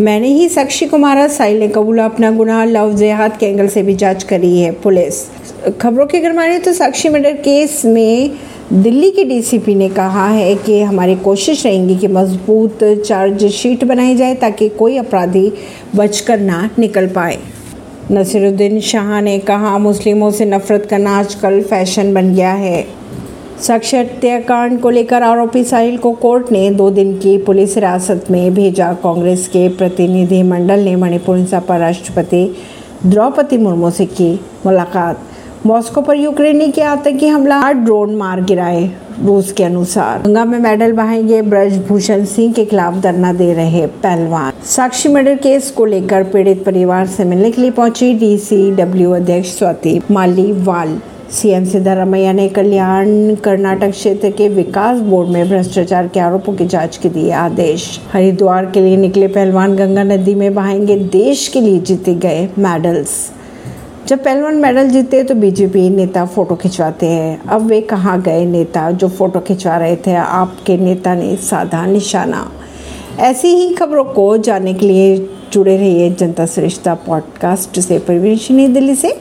मैंने ही साक्षी को मारा साहिल ने कबूला, अपना गुनाह, लव जेहाद के एंगल से भी जाँच करी है पुलिस। खबरों की अगर माने तो साक्षी मर्डर केस में दिल्ली के डीसीपी ने कहा है कि हमारी कोशिश रहेंगी कि मज़बूत चार्जशीट बनाई जाए ताकि कोई अपराधी बचकर ना निकल पाए। नसीरुद्दीन शाह ने कहा, मुस्लिमों से नफरत करना आजकल फ़ैशन बन गया है। साक्ष्य हत्याकांड को लेकर आरोपी साहिल को कोर्ट ने दो दिन की पुलिस हिरासत में भेजा। कांग्रेस के प्रतिनिधि मंडल ने मणिपुर हिंसा पर राष्ट्रपति द्रौपदी मुर्मू से की मुलाकात। मॉस्को पर यूक्रेनी के आतंकी हमला, आठ ड्रोन मार गिराए रूस के अनुसार। गंगा में मेडल बहाएँगे ब्रजभूषण सिंह के खिलाफ धरना दे रहे पहलवान। साक्षी मर्डर केस को लेकर पीड़ित परिवार से मिलने के लिए पहुँची डीसीडब्ल्यू अध्यक्ष स्वाति मालीवाल। सीएम सिद्धारमैया ने कल्याण कर्नाटक क्षेत्र के विकास बोर्ड में भ्रष्टाचार के आरोपों की जाँच के दिए आदेश। हरिद्वार के लिए निकले पहलवान गंगा नदी में बहाएँगे देश के लिए जीते गए मेडल्स। जब पहलवान मेडल जीते तो बीजेपी नेता फ़ोटो खिंचवाते हैं। अब वे कहाँ गए नेता जो फ़ोटो खिंचवा रहे थे? आपके नेता ने साधा निशाना। ऐसी ही खबरों को जानने के लिए जुड़े रहिए जनता सरिश्ता पॉडकास्ट से। परवीन दिल्ली से।